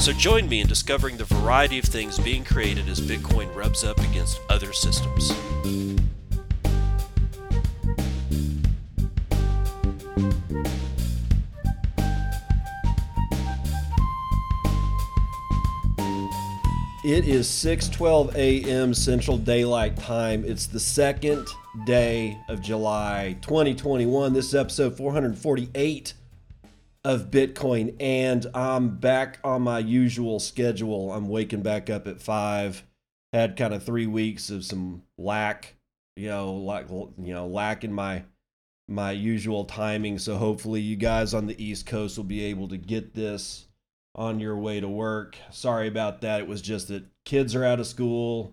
So join me in discovering the variety of things being created as Bitcoin rubs up against other systems. It is 6:12 a.m. Central Daylight Time. It's the second day of July 2021. This is episode 448 of Bitcoin, and I'm back on my usual schedule. I'm waking back up at five. Had kind of three weeks of some lack, you know, like you know, lack in my my usual timing. So hopefully, you guys on the East Coast will be able to get this on your way to work. Sorry about that. It was just that kids are out of school.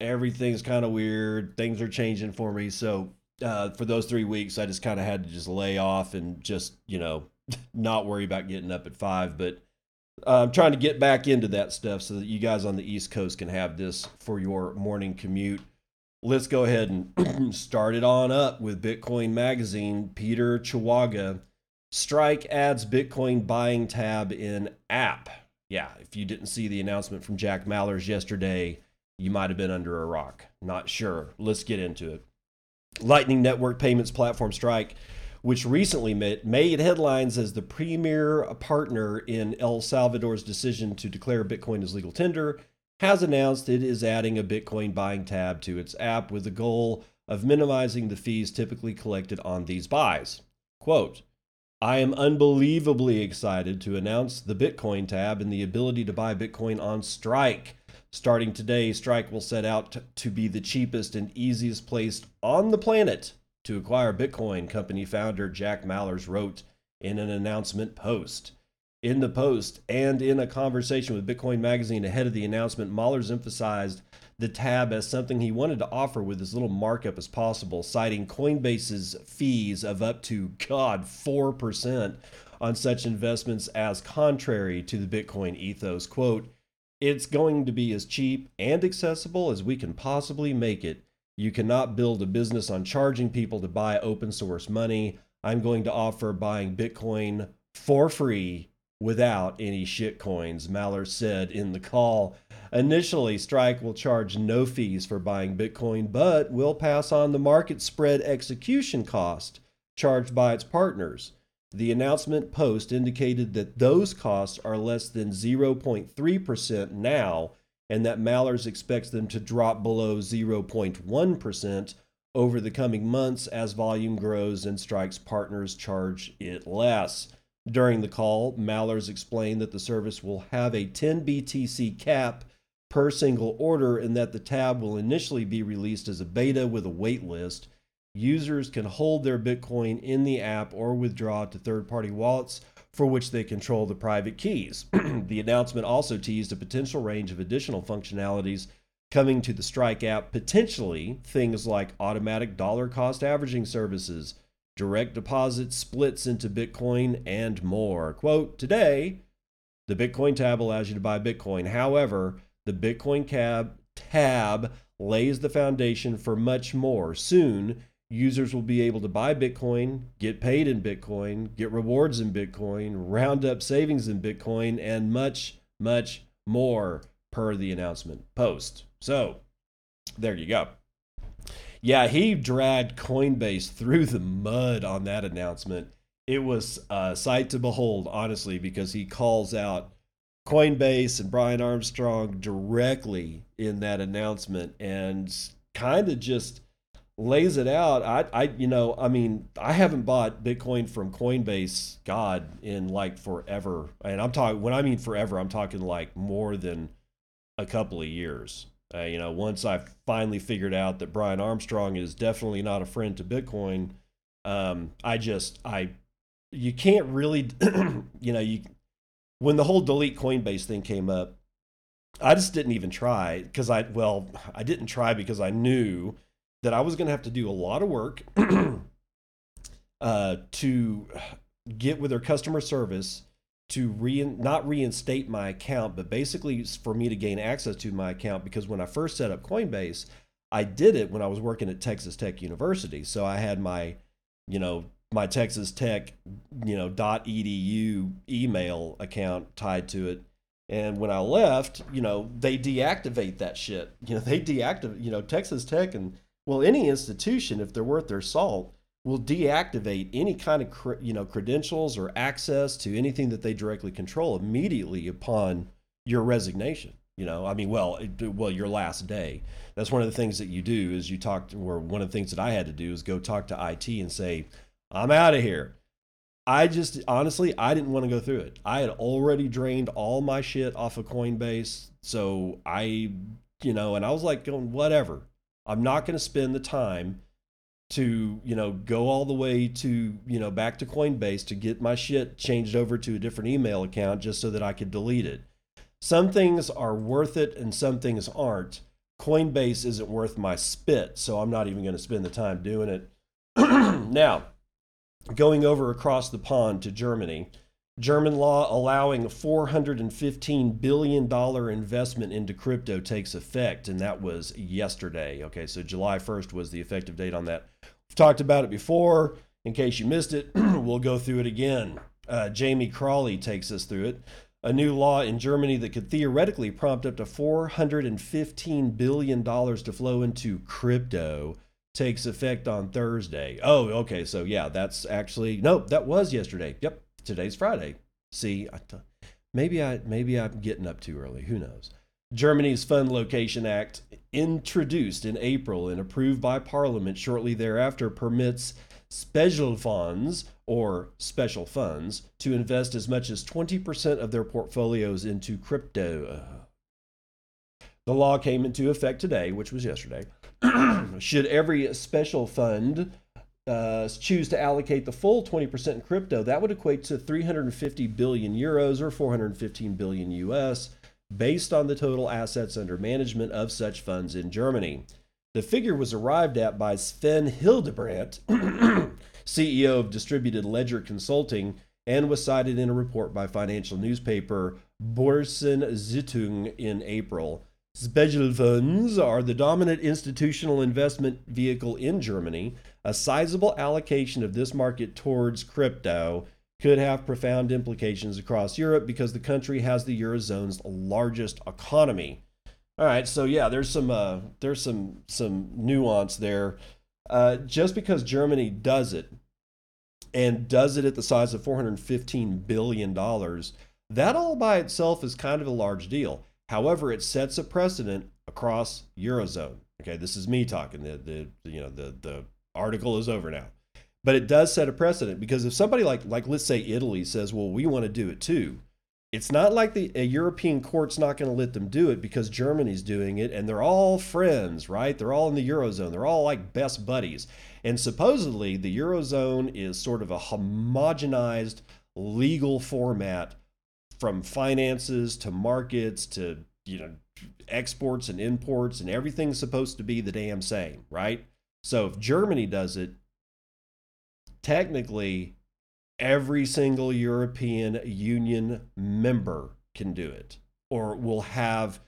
Everything's kind of weird. Things are changing for me. So uh, for those three weeks, I just kind of had to just lay off and just you know not worry about getting up at five, but I'm trying to get back into that stuff so that you guys on the East Coast can have this for your morning commute. Let's go ahead and start it on up with Bitcoin Magazine. Peter Chawaga, Strike adds Bitcoin buying tab in app. Yeah, if you didn't see the announcement from Jack Mallers yesterday, you might have been under a rock. Not sure. Let's get into it. Lightning Network payments platform Strike which recently made headlines as the premier partner in El Salvador's decision to declare Bitcoin as legal tender, has announced it is adding a Bitcoin buying tab to its app with the goal of minimizing the fees typically collected on these buys. Quote, I am unbelievably excited to announce the Bitcoin tab and the ability to buy Bitcoin on Strike. Starting today, Strike will set out to be the cheapest and easiest place on the planet to acquire Bitcoin, company founder Jack Mallers wrote in an announcement post. In the post and in a conversation with Bitcoin Magazine ahead of the announcement, Mallers emphasized the tab as something he wanted to offer with as little markup as possible, citing Coinbase's fees of up to, God, 4% on such investments as contrary to the Bitcoin ethos. Quote, it's going to be as cheap and accessible as we can possibly make it you cannot build a business on charging people to buy open source money. I'm going to offer buying Bitcoin for free without any shit coins, Maller said in the call. Initially, Strike will charge no fees for buying Bitcoin, but will pass on the market spread execution cost charged by its partners. The announcement post indicated that those costs are less than 0.3% now and that Mallers expects them to drop below 0.1% over the coming months as volume grows and Strike's partners charge it less. During the call, Mallers explained that the service will have a 10 BTC cap per single order and that the tab will initially be released as a beta with a wait list. Users can hold their Bitcoin in the app or withdraw to third party wallets for which they control the private keys. the announcement also teased a potential range of additional functionalities coming to the Strike app, potentially things like automatic dollar cost averaging services, direct deposit splits into Bitcoin, and more. Quote, today, the Bitcoin tab allows you to buy Bitcoin. However, the Bitcoin cab tab lays the foundation for much more. Soon, users will be able to buy Bitcoin, get paid in Bitcoin, get rewards in Bitcoin, round up savings in Bitcoin, and much, much more per the announcement post. So there you go. Yeah, he dragged Coinbase through the mud on that announcement. It was a sight to behold, honestly, because he calls out Coinbase and Brian Armstrong directly in that announcement and kind of just lays it out. I, I, you know, I mean, I haven't bought Bitcoin from Coinbase, God, in like forever. And I'm talking when I mean forever, I'm talking like more than a couple of years. Uh, you know, once I finally figured out that Brian Armstrong is definitely not a friend to Bitcoin, um, I just, I, you can't really, you know, you, when the whole delete Coinbase thing came up, I just didn't even try because I well, I didn't try because I knew that I was going to have to do a lot of work uh, to get with their customer service to re not reinstate my account, but basically for me to gain access to my account because when I first set up Coinbase, I did it when I was working at Texas Tech University. So I had my, you know, my Texas Tech, you know, .edu email account tied to it. And when I left, you know, they deactivate that shit. You know, they deactivate, you know, Texas Tech and well, any institution, if they're worth their salt, will deactivate any kind of you know credentials or access to anything that they directly control immediately upon your resignation you know? I mean well well your last day. That's one of the things that you do is you talk to, or one of the things that i had to do is go talk to it and say i'm out of here. I just honestly i didn't want to go through it. I had already drained all my shit off of coinbase so i you know and i was like going whatever i'm not going to spend the time to you know go all the way to you know back to Coinbase to get my shit changed over to a different email account just so that I could delete it. Some things are worth it and some things aren't. Coinbase isn't worth my spit, so I'm not even going to spend the time doing it. now, going over across the pond to Germany, German law allowing a $415 billion investment into crypto takes effect, and that was yesterday. Okay, so July 1st was the effective date on that. We've talked about it before. In case you missed it, we'll go through it again. Uh, Jamie Crawley takes us through it. A new law in Germany that could theoretically prompt up to $415 billion to flow into crypto takes effect on Thursday. Oh, okay. So, yeah, that's actually, nope, that was yesterday. Yep, today's Friday. See, I t- maybe I maybe I'm getting up too early. Who knows? Germany's Fund Location Act, introduced in April and approved by Parliament shortly thereafter, permits special funds or special funds to invest as much as 20% of their portfolios into crypto. The law came into effect today, which was yesterday. Should every special fund uh, choose to allocate the full 20% in crypto, that would equate to 350 billion euros or 415 billion US, based on the total assets under management of such funds in Germany. The figure was arrived at by Sven Hildebrandt, CEO of Distributed Ledger Consulting, and was cited in a report by financial newspaper Börsen-Zeitung in April. Special funds are the dominant institutional investment vehicle in Germany. A sizable allocation of this market towards crypto could have profound implications across Europe because the country has the eurozone's largest economy. All right, so yeah, there's some uh, there's some some nuance there. Uh, just because Germany does it and does it at the size of 415 billion dollars, that all by itself is kind of a large deal. However, it sets a precedent across eurozone. Okay, this is me talking. The the you know the the article is over now, but it does set a precedent because if somebody like like let's say Italy says, well, we want to do it too. It's not like the a European court's not going to let them do it because Germany's doing it and they're all friends, right? They're all in the eurozone. They're all like best buddies. And supposedly the eurozone is sort of a homogenized legal format from finances to markets to you know exports and imports and everything's supposed to be the damn same, right? So if Germany does it, technically every single European Union member can do it or will have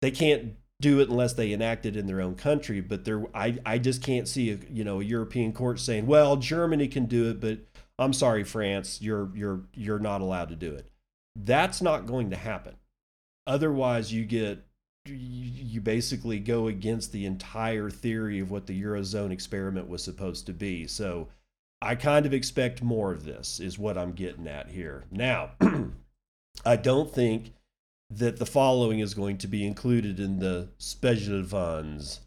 they can't do it unless they enact it in their own country but there I, I just can't see a you know a European court saying well Germany can do it but I'm sorry France you're you're you're not allowed to do it that's not going to happen. Otherwise, you get you basically go against the entire theory of what the eurozone experiment was supposed to be. So I kind of expect more of this is what I'm getting at here. Now, I don't think that the following is going to be included in the special funds.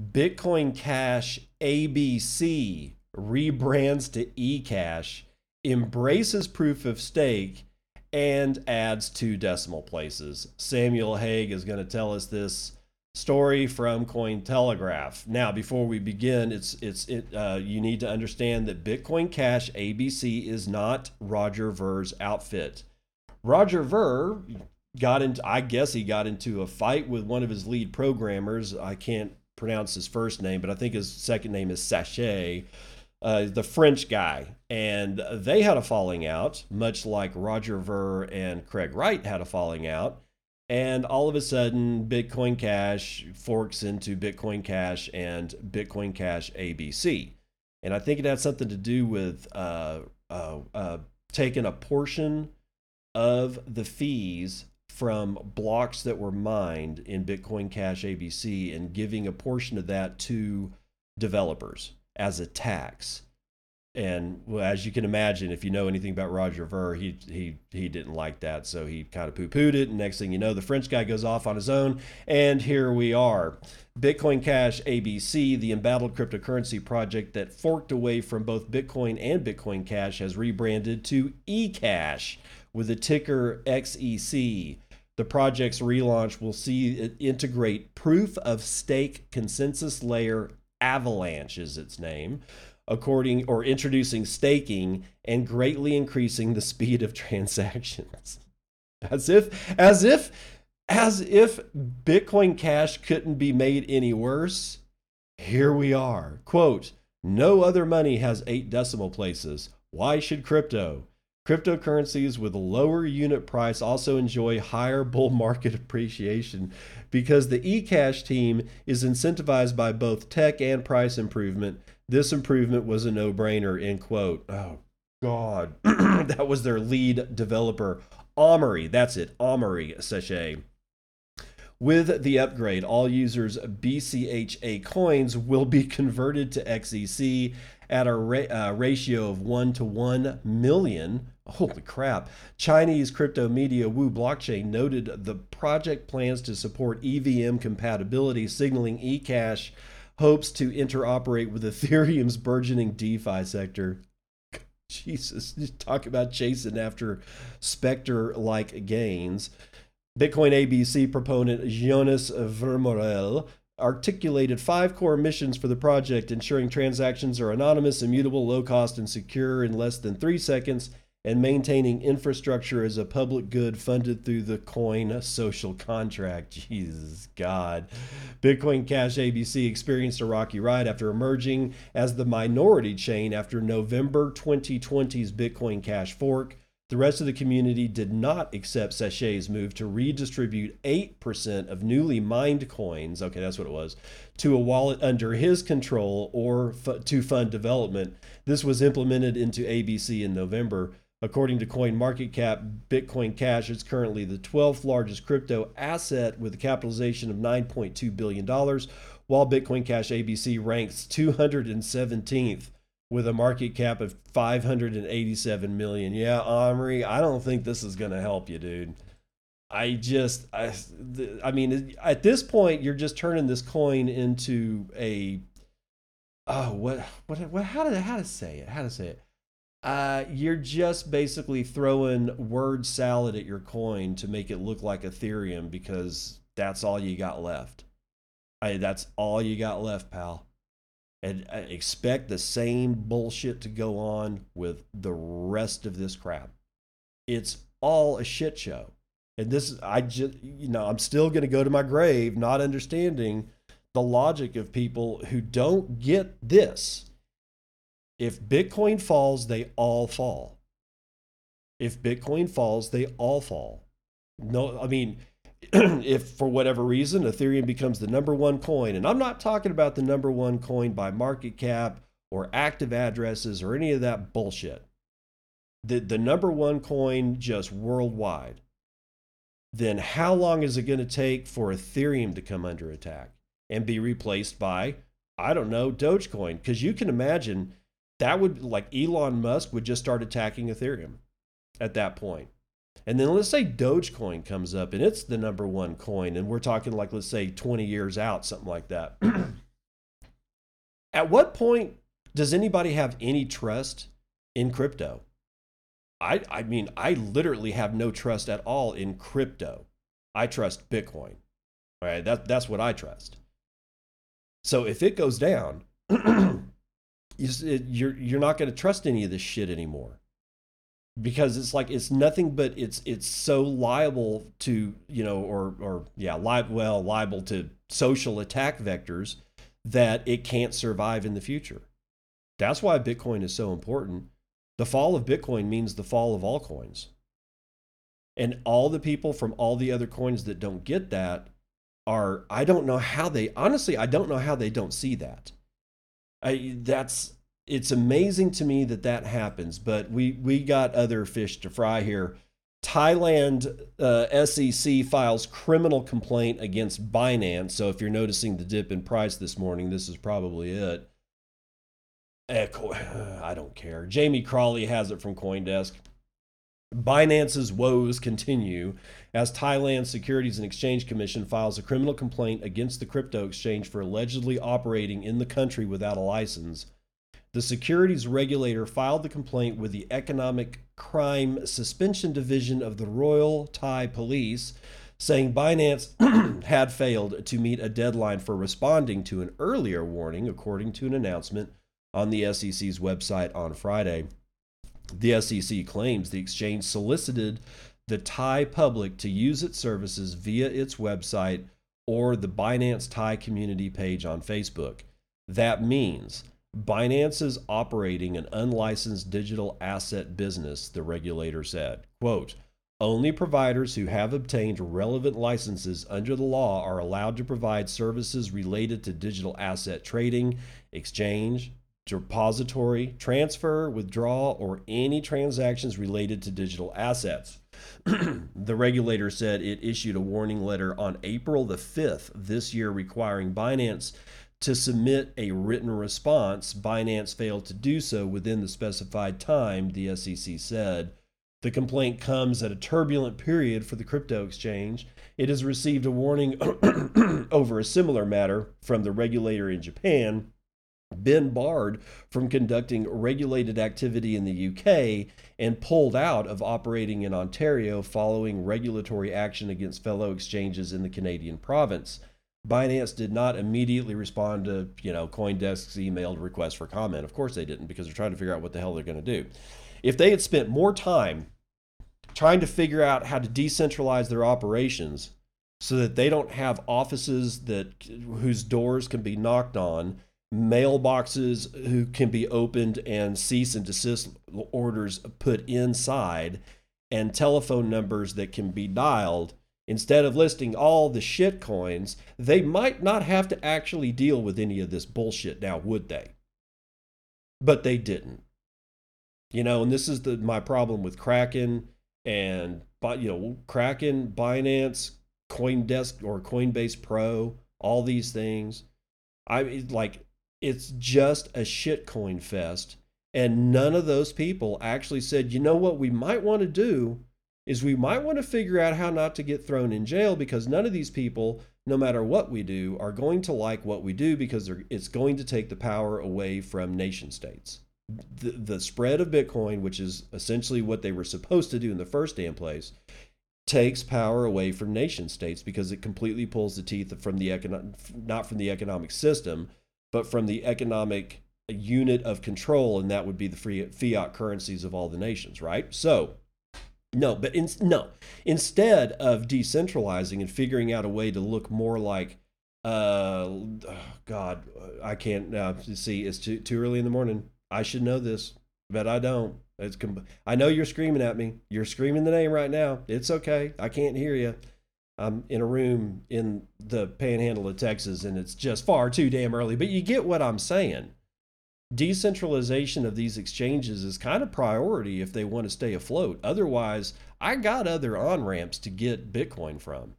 Bitcoin Cash ABC rebrands to eCash, embraces proof of stake, and adds two decimal places. Samuel Haig is going to tell us this story from Cointelegraph. Now, before we begin, it's it's it uh, you need to understand that Bitcoin Cash ABC is not Roger Ver's outfit. Roger Ver, got into I guess he got into a fight with one of his lead programmers. I can't pronounce his first name, but I think his second name is Séchet. Uh, the French guy, and they had a falling out, much like Roger Ver and Craig Wright had a falling out. And all of a sudden, Bitcoin Cash forks into Bitcoin Cash and Bitcoin Cash ABC. And I think it had something to do with uh, uh, uh taking a portion of the fees from blocks that were mined in Bitcoin Cash ABC and giving a portion of that to developers as a tax. And as you can imagine, if you know anything about Roger Ver, he he he didn't like that, so he kind of poo-pooed it. And next thing you know, the French guy goes off on his own, and here we are. Bitcoin Cash ABC, the embattled cryptocurrency project that forked away from both Bitcoin and Bitcoin Cash, has rebranded to eCash with the ticker XEC. The project's relaunch will see it integrate proof of stake consensus layer Avalanche is its name, according or introducing staking and greatly increasing the speed of transactions. As if as if as if Bitcoin Cash couldn't be made any worse. Here we are. Quote, no other money has 8 decimal places. Why should crypto? Cryptocurrencies with lower unit price also enjoy higher bull market appreciation because the eCash team is incentivized by both tech and price improvement. This improvement was a no-brainer, end quote. Oh, God. that was their lead developer, Amaury. That's it, Amaury Séchet. With the upgrade, all users' BCHA coins will be converted to XEC at a ra- uh, ratio of 1 to 1 million. Holy crap. Chinese crypto media Wu Blockchain noted the project plans to support EVM compatibility, signaling eCash hopes to interoperate with Ethereum's burgeoning DeFi sector. Jesus, talk about chasing after Spectre like gains. Bitcoin ABC proponent Joannes Vermorel articulated five core missions for the project, ensuring transactions are anonymous, immutable, low cost, and secure in less than three seconds, and maintaining infrastructure as a public good funded through the coin social contract. Jesus God. Bitcoin Cash ABC experienced a rocky ride after emerging as the minority chain after November 2020's Bitcoin Cash fork. The rest of the community did not accept Séchet's move to redistribute 8% of newly mined coins, okay, that's what it was, to a wallet under his control or f- to fund development. This was implemented into ABC in November. According to CoinMarketCap, Bitcoin Cash is currently the 12th largest crypto asset with a capitalization of $9.2 billion, while Bitcoin Cash ABC ranks 217th with a market cap of 587 million. Yeah, Omri, I don't think this is going to help you, dude. I just, I, I mean, at this point, you're just turning this coin into a, oh, what, what, what how to, how to say it? How to say it? Uh, you're just basically throwing word salad at your coin to make it look like Ethereum because that's all you got left. I, that's all you got left, pal and uh, expect the same bullshit to go on with the rest of this crap. It's all a shit show. And this, I just, you know, I'm still going to go to my grave not understanding the logic of people who don't get this. If Bitcoin falls, they all fall. If Bitcoin falls, they all fall. No, I mean, if for whatever reason Ethereum becomes the number one coin, and I'm not talking about the number one coin by market cap or active addresses or any of that bullshit, the, the number one coin just worldwide, then how long is it going to take for Ethereum to come under attack and be replaced by, I don't know, Dogecoin? Because you can imagine that would, like Elon Musk would just start attacking Ethereum at that point. And then let's say Dogecoin comes up and it's the number one coin, and we're talking like, let's say 20 years out, something like that. At what point does anybody have any trust in crypto? I, I mean, I literally have no trust at all in crypto. I trust Bitcoin. All right, that, that's what I trust. So if it goes down, you're, you're not going to trust any of this shit anymore because it's like it's nothing but it's it's so liable to you know or or yeah well liable to social attack vectors that it can't survive in the future. That's why bitcoin is so important. The fall of bitcoin means the fall of all coins. And all the people from all the other coins that don't get that are i don't know how they honestly i don't know how they don't see that. I, that's it's amazing to me that that happens, but we we got other fish to fry here. Thailand uh, SEC files criminal complaint against Binance. So if you're noticing the dip in price this morning, this is probably it. Echo, I don't care. Jamie Crawley has it from CoinDesk. Binance's woes continue as Thailand Securities and Exchange Commission files a criminal complaint against the crypto exchange for allegedly operating in the country without a license. The securities regulator filed the complaint with the Economic Crime Suppression Division of the Royal Thai Police, saying Binance had failed to meet a deadline for responding to an earlier warning, according to an announcement on the SEC's website on Friday. The SEC claims the exchange solicited the Thai public to use its services via its website or the Binance Thai community page on Facebook. That means Binance is operating an unlicensed digital asset business, the regulator said. Quote, only providers who have obtained relevant licenses under the law are allowed to provide services related to digital asset trading, exchange, depository, transfer, withdrawal, or any transactions related to digital assets. the regulator said it issued a warning letter on April the 5th this year requiring Binance to submit a written response. Binance failed to do so within the specified time, the SEC said. The complaint comes at a turbulent period for the crypto exchange. It has received a warning over a similar matter from the regulator in Japan been barred from conducting regulated activity in the UK and pulled out of operating in Ontario following regulatory action against fellow exchanges in the Canadian province. Binance did not immediately respond to, you know, CoinDesk's emailed request for comment. Of course they didn't because they're trying to figure out what the hell they're going to do. If they had spent more time trying to figure out how to decentralize their operations so that they don't have offices that whose doors can be knocked on mailboxes who can be opened and cease and desist orders put inside and telephone numbers that can be dialed instead of listing all the shit coins they might not have to actually deal with any of this bullshit now would they? But they didn't. You know and this is the my problem with kraken and but you know kraken binance coindesk or coinbase pro all these things. I like it's just a shitcoin fest. And none of those people actually said, you know what we might want to do is we might want to figure out how not to get thrown in jail because none of these people, no matter what we do, are going to like what we do because it's going to take the power away from nation states. The, the spread of Bitcoin, which is essentially what they were supposed to do in the first damn place, takes power away from nation states because it completely pulls the teeth from the economic, not from the economic system, but from the economic unit of control, and that would be the free fiat currencies of all the nations, right? So, no, but in, no, instead of decentralizing and figuring out a way to look more like, uh, oh God, I can't uh, see. It's too too early in the morning. I should know this, but I don't. It's com- I know you're screaming at me. You're screaming the name right now. It's okay. I can't hear you. I'm in a room in the panhandle of Texas and it's just far too damn early. But you get what I'm saying. Decentralization of these exchanges is kind of priority if they want to stay afloat. Otherwise, I got other on ramps to get Bitcoin from.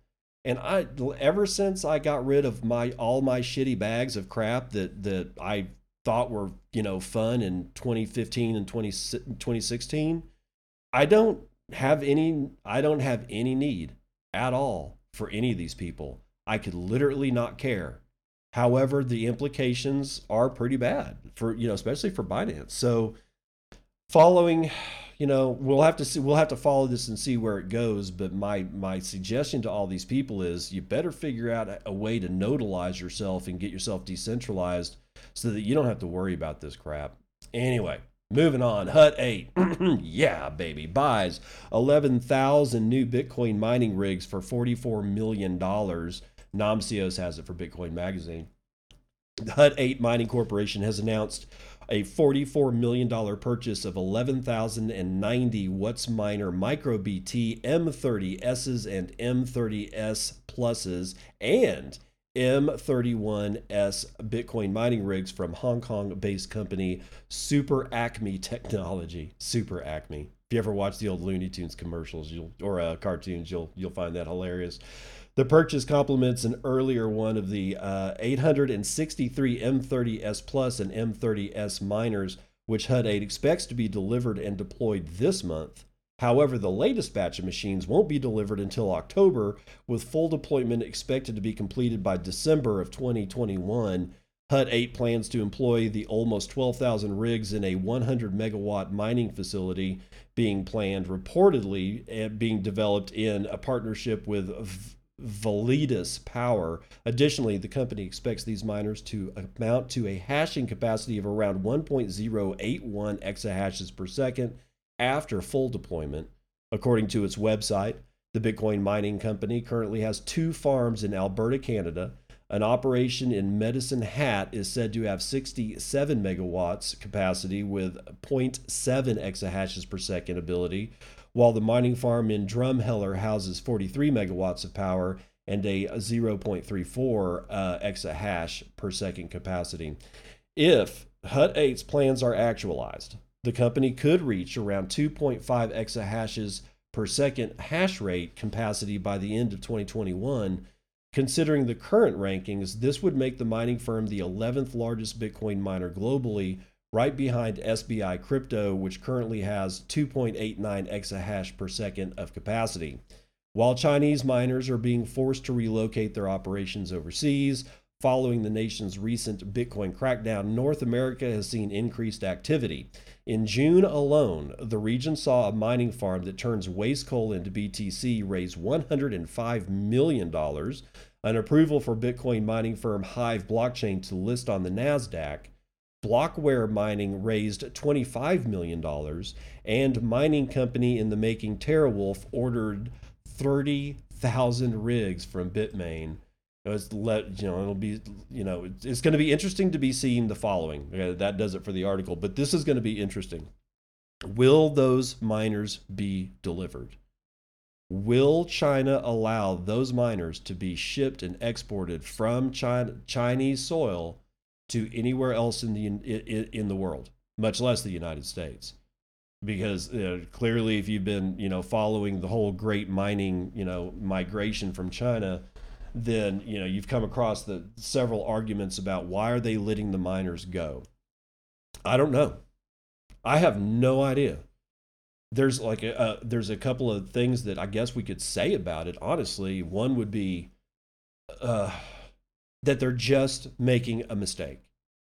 And I ever since I got rid of my all my shitty bags of crap that that I thought were, you know, fun in 2015 and 20, 2016, I don't have any I don't have any need at all for any of these people. I could literally not care. However, the implications are pretty bad for, you know, especially for Binance. So following, you know, we'll have to see we'll have to follow this and see where it goes, but my my suggestion to all these people is you better figure out a way to nodalize yourself and get yourself decentralized so that you don't have to worry about this crap. Anyway, Moving on, Hut 8. yeah, baby. Buys 11,000 new Bitcoin mining rigs for $44 million. Namcios has it for Bitcoin Magazine. The Hut 8 Mining Corporation has announced a $44 million purchase of 11,090 WhatsMiner MicroBT M30Ss and M30S Pluses and M31S Bitcoin mining rigs from Hong Kong based company Super Acme Technology. Super Acme. If you ever watch the old Looney Tunes commercials you'll, or uh, cartoons, you'll, you'll find that hilarious. The purchase complements an earlier one of the uh, 863 M30S Plus and M30S miners, which Hut 8 expects to be delivered and deployed this month. However, the latest batch of machines won't be delivered until October, with full deployment expected to be completed by December of 2021. Hut 8 plans to employ the almost 12,000 rigs in a 100 megawatt mining facility being planned, reportedly eh, being developed in a partnership with Validus Power. Additionally, the company expects these miners to amount to a hashing capacity of around 1.081 exahashes per second after full deployment. According to its website, the Bitcoin mining company currently has two farms in Alberta, Canada. An operation in Medicine Hat is said to have 67 megawatts capacity with 0.7 exahashes per second ability, while the mining farm in Drumheller houses 43 megawatts of power and a 0.34 uh, exahash per second capacity. If Hut 8's plans are actualized, the company could reach around 2.5 exahashes per second hash rate capacity by the end of 2021. Considering the current rankings, this would make the mining firm the 11th largest Bitcoin miner globally right behind SBI Crypto, which currently has 2.89 exahash per second of capacity. While Chinese miners are being forced to relocate their operations overseas, following the nation's recent Bitcoin crackdown, North America has seen increased activity. In June alone, the region saw a mining farm that turns waste coal into BTC raise $105 million, an approval for Bitcoin mining firm Hive Blockchain to list on the NASDAQ, Blockware Mining raised $25 million, and mining company in the making TeraWulf ordered 30,000 rigs from Bitmain. It's let you know it'll be you know it's going to be interesting to be seeing the following. Okay, that does it for the article, but this is going to be interesting. Will those miners be delivered? Will China allow those miners to be shipped and exported from China, Chinese soil to anywhere else in the in, in the world, much less the United States. Because uh, clearly, if you've been you know following the whole great mining you know migration from China, then you know you've come across the several arguments about why are they letting the miners go. I don't know. I have no idea. There's like a, uh, there's a couple of things that I guess we could say about it. Honestly, one would be. Uh, that they're just making a mistake.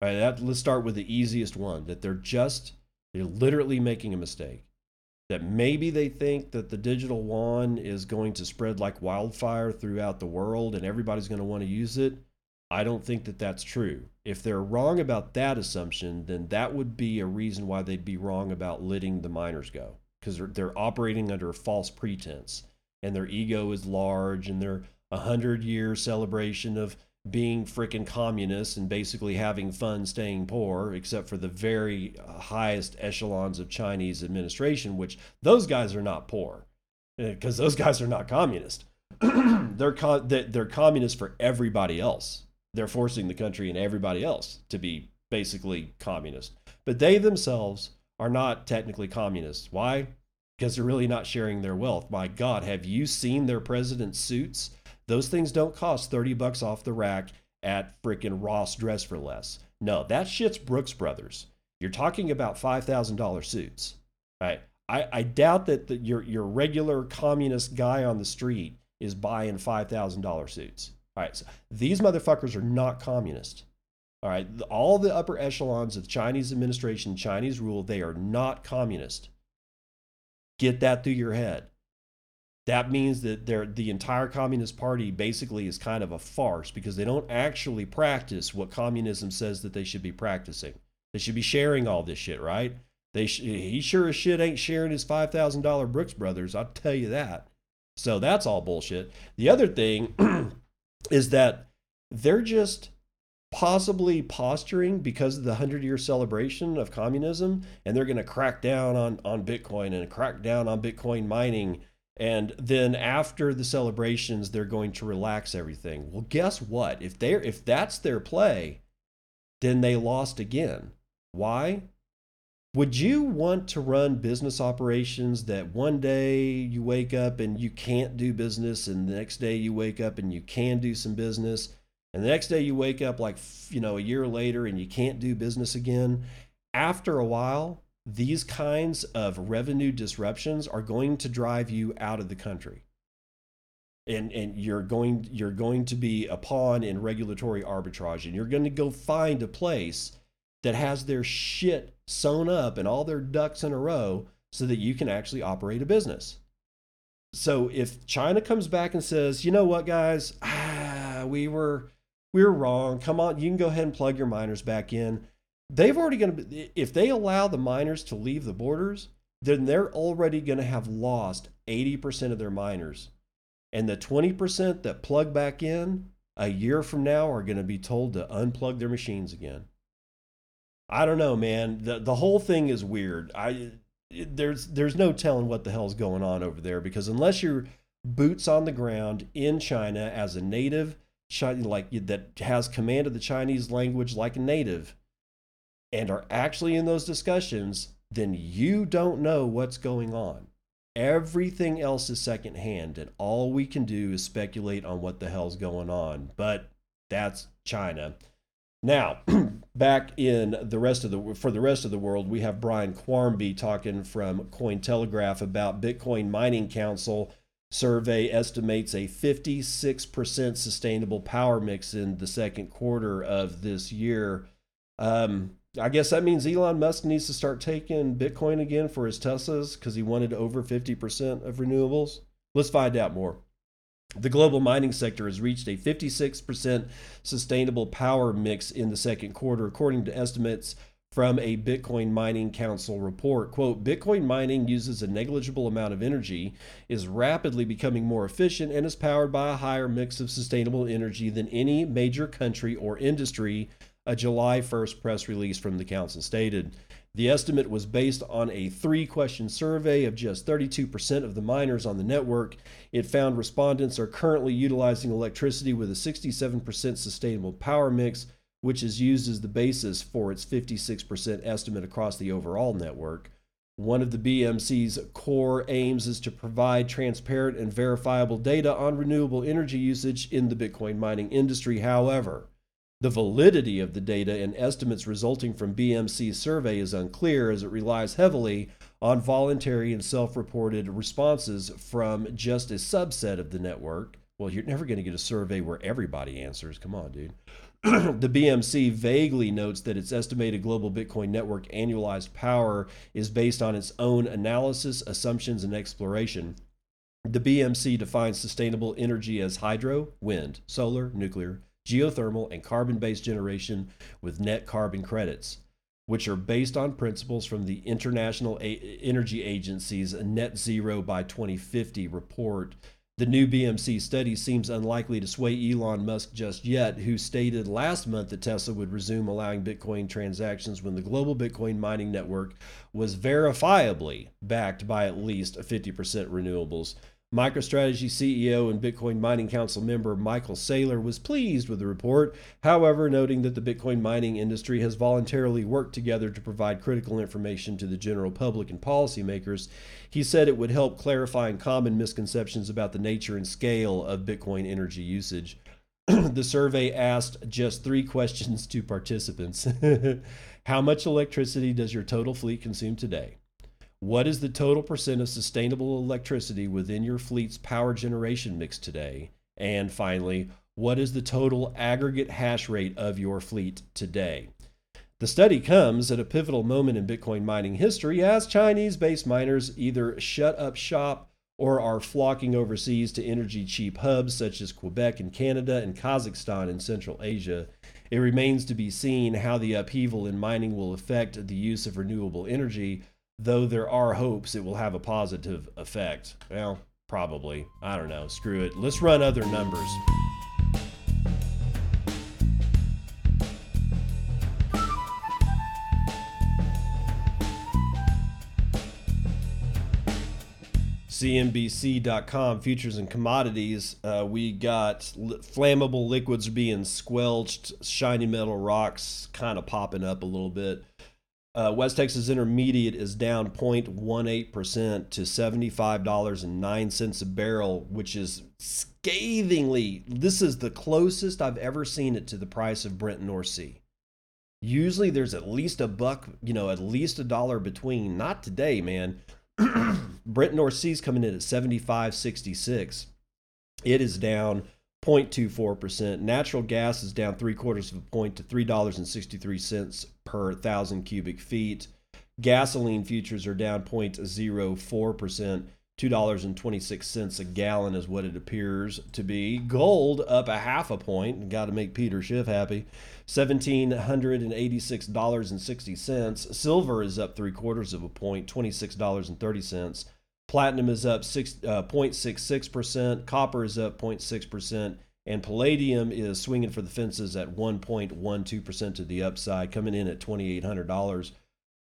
All right, that, let's start with the easiest one that they're just, they're literally making a mistake. That maybe they think that the digital yuan is going to spread like wildfire throughout the world and everybody's going to want to use it. I don't think that that's true. If they're wrong about that assumption, then that would be a reason why they'd be wrong about letting the miners go because they're, they're operating under a false pretense and their ego is large and a hundred year celebration of being freaking communists and basically having fun staying poor, except for the very highest echelons of Chinese administration, which those guys are not poor because uh, those guys are not communist. they're, co- they're communist for everybody else. They're forcing the country and everybody else to be basically communist. But they themselves are not technically communists. Why? Because they're really not sharing their wealth. My God, have you seen their president's suits? Those things don't cost 30 bucks off the rack at freaking Ross Dress for Less. No, that shit's Brooks Brothers. You're talking about $5,000 suits. Right? I, I doubt that the, your, your regular communist guy on the street is buying $5,000 suits. All right, so these motherfuckers are not communist. All right, all the upper echelons of Chinese administration, Chinese rule, they are not communist. Get that through your head that means that the entire Communist Party basically is kind of a farce because they don't actually practice what communism says that they should be practicing. They should be sharing all this shit, right? They sh- he sure as shit ain't sharing his five thousand dollar Brooks Brothers. I'll tell you that. So that's all bullshit. The other thing is that they're just possibly posturing because of the 100 year celebration of communism and they're going to crack down on, on bitcoin and crack down on bitcoin mining and then after the celebrations they're going to relax everything. Well guess what? If they're if that's their play then they lost again. Why? Would you want to run business operations that one day you wake up and you can't do business and the next day you wake up and you can do some business and the next day you wake up like you know a year later and you can't do business again? After a while these kinds of revenue disruptions are going to drive you out of the country and and you're going you're going to be a pawn in regulatory arbitrage and you're going to go find a place that has their shit sewn up and all their ducks in a row so that you can actually operate a business so if china comes back and says you know what guys ah, we were we were wrong. Come on, you can go ahead and plug your miners back in. They've already going to, be, if they allow the miners to leave the borders, then they're already going to have lost 80% of their miners. And the 20% that plug back in a year from now are going to be told to unplug their machines again. I don't know, man. The, the whole thing is weird. I, there's, there's no telling what the hell's going on over there because unless you're boots on the ground in China as a native, like that has command of the Chinese language like a native and are actually in those discussions, then you don't know what's going on. Everything else is secondhand, and all we can do is speculate on what the hell's going on. But that's China. Now, back in the rest of the for the rest of the world, we have Brian Quarmby talking from Cointelegraph about Bitcoin Mining Council survey estimates a 56% sustainable power mix in the second quarter of this year. Um, I guess that means Elon Musk needs to start taking Bitcoin again for his Teslas because he wanted over 50% of renewables. Let's find out more. The global mining sector has reached a 56% sustainable power mix in the second quarter, according to estimates from a Bitcoin Mining Council report. Quote, Bitcoin mining uses a negligible amount of energy, is rapidly becoming more efficient, and is powered by a higher mix of sustainable energy than any major country or industry, a July 1st press release from the council stated. The estimate was based on a three question survey of just 32% of the miners on the network. It found respondents are currently utilizing electricity with a 67% sustainable power mix which is used as the basis for its 56% estimate across the overall network. One of the BMC's core aims is to provide transparent and verifiable data on renewable energy usage in the Bitcoin mining industry. However, the validity of the data and estimates resulting from BMC's survey is unclear as it relies heavily on voluntary and self reported responses from just a subset of the network. Well, you're never going to get a survey where everybody answers. Come on, dude. the BMC vaguely notes that its estimated global Bitcoin network annualized power is based on its own analysis, assumptions, and exploration. The BMC defines sustainable energy as hydro, wind, solar, nuclear, geothermal, and carbon based generation with net carbon credits, which are based on principles from the International Energy Agency's Net Zero by 2050 report the new BMC study seems unlikely to sway Elon Musk just yet, who stated last month that Tesla would resume allowing Bitcoin transactions when the global Bitcoin mining network was verifiably backed by at least 50% renewables. MicroStrategy CEO and Bitcoin Mining Council member Michael Saylor was pleased with the report, however, noting that the Bitcoin mining industry has voluntarily worked together to provide critical information to the general public and policymakers. He said it would help clarifying common misconceptions about the nature and scale of Bitcoin energy usage. the survey asked just three questions to participants How much electricity does your total fleet consume today? What is the total percent of sustainable electricity within your fleet's power generation mix today? And finally, what is the total aggregate hash rate of your fleet today? The study comes at a pivotal moment in Bitcoin mining history as Chinese based miners either shut up shop or are flocking overseas to energy cheap hubs such as Quebec in Canada and Kazakhstan in Central Asia. It remains to be seen how the upheaval in mining will affect the use of renewable energy, though there are hopes it will have a positive effect. Well, probably. I don't know. Screw it. Let's run other numbers. CNBC.com futures and commodities. Uh, we got li- flammable liquids being squelched, shiny metal rocks kind of popping up a little bit. Uh, West Texas Intermediate is down 0.18% to $75.09 a barrel, which is scathingly, this is the closest I've ever seen it to the price of Brent North Sea. Usually there's at least a buck, you know, at least a dollar between. Not today, man. Brent North Sea's coming in at 75.66. It is down 0.24%. Natural gas is down three quarters of a point to $3.63 per thousand cubic feet. Gasoline futures are down 0.04%. $2.26 a gallon is what it appears to be. Gold up a half a point. Got to make Peter Schiff happy. $1,786.60. Silver is up three quarters of a point, $26.30. Platinum is up 6, uh, 0.66%. Copper is up 0.6%. And palladium is swinging for the fences at 1.12% to the upside, coming in at $2,800.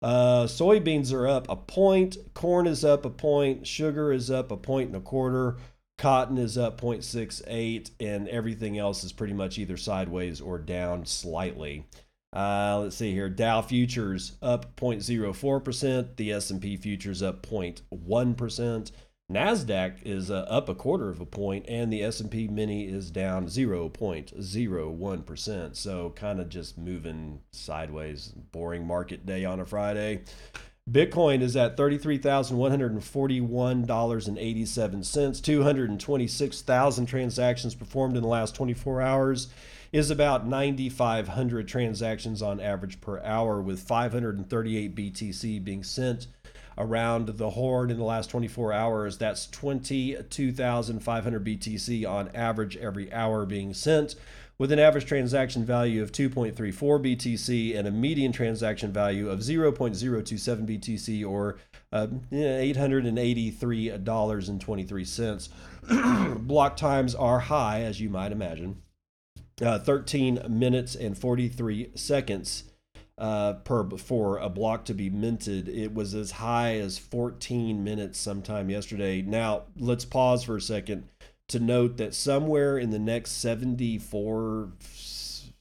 Uh, soybeans are up a point, corn is up a point, sugar is up a point and a quarter, cotton is up 0.68, and everything else is pretty much either sideways or down slightly. Uh, let's see here. Dow futures up 0.04%, the S&P futures up 0.1%. Nasdaq is uh, up a quarter of a point, and the S&P Mini is down 0.01%. So kind of just moving sideways. Boring market day on a Friday. Bitcoin is at $33,141.87. 226,000 transactions performed in the last 24 hours is about 9,500 transactions on average per hour, with 538 BTC being sent around the horn in the last 24 hours. That's 22,500 BTC on average every hour being sent, with an average transaction value of 2.34 BTC and a median transaction value of 0.027 BTC or uh, $883.23. Block times are high, as you might imagine. Uh, 13 minutes and 43 seconds uh, per for a block to be minted. It was as high as 14 minutes sometime yesterday. Now let's pause for a second to note that somewhere in the next 74,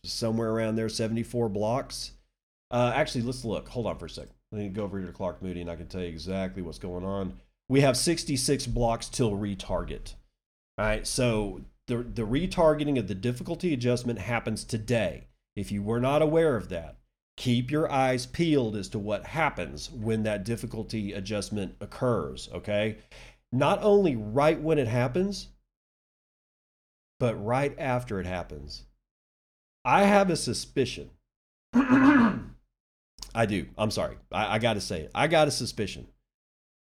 somewhere around there, 74 blocks. Uh, actually, let's look. Hold on for a second. Let me go over here to Clark Moody and I can tell you exactly what's going on. We have 66 blocks till retarget. All right, so the, the retargeting of the difficulty adjustment happens today. If you were not aware of that, keep your eyes peeled as to what happens when that difficulty adjustment occurs, okay? Not only right when it happens, but right after it happens. I have a suspicion. I do. I'm sorry. I, I got to say it. I got a suspicion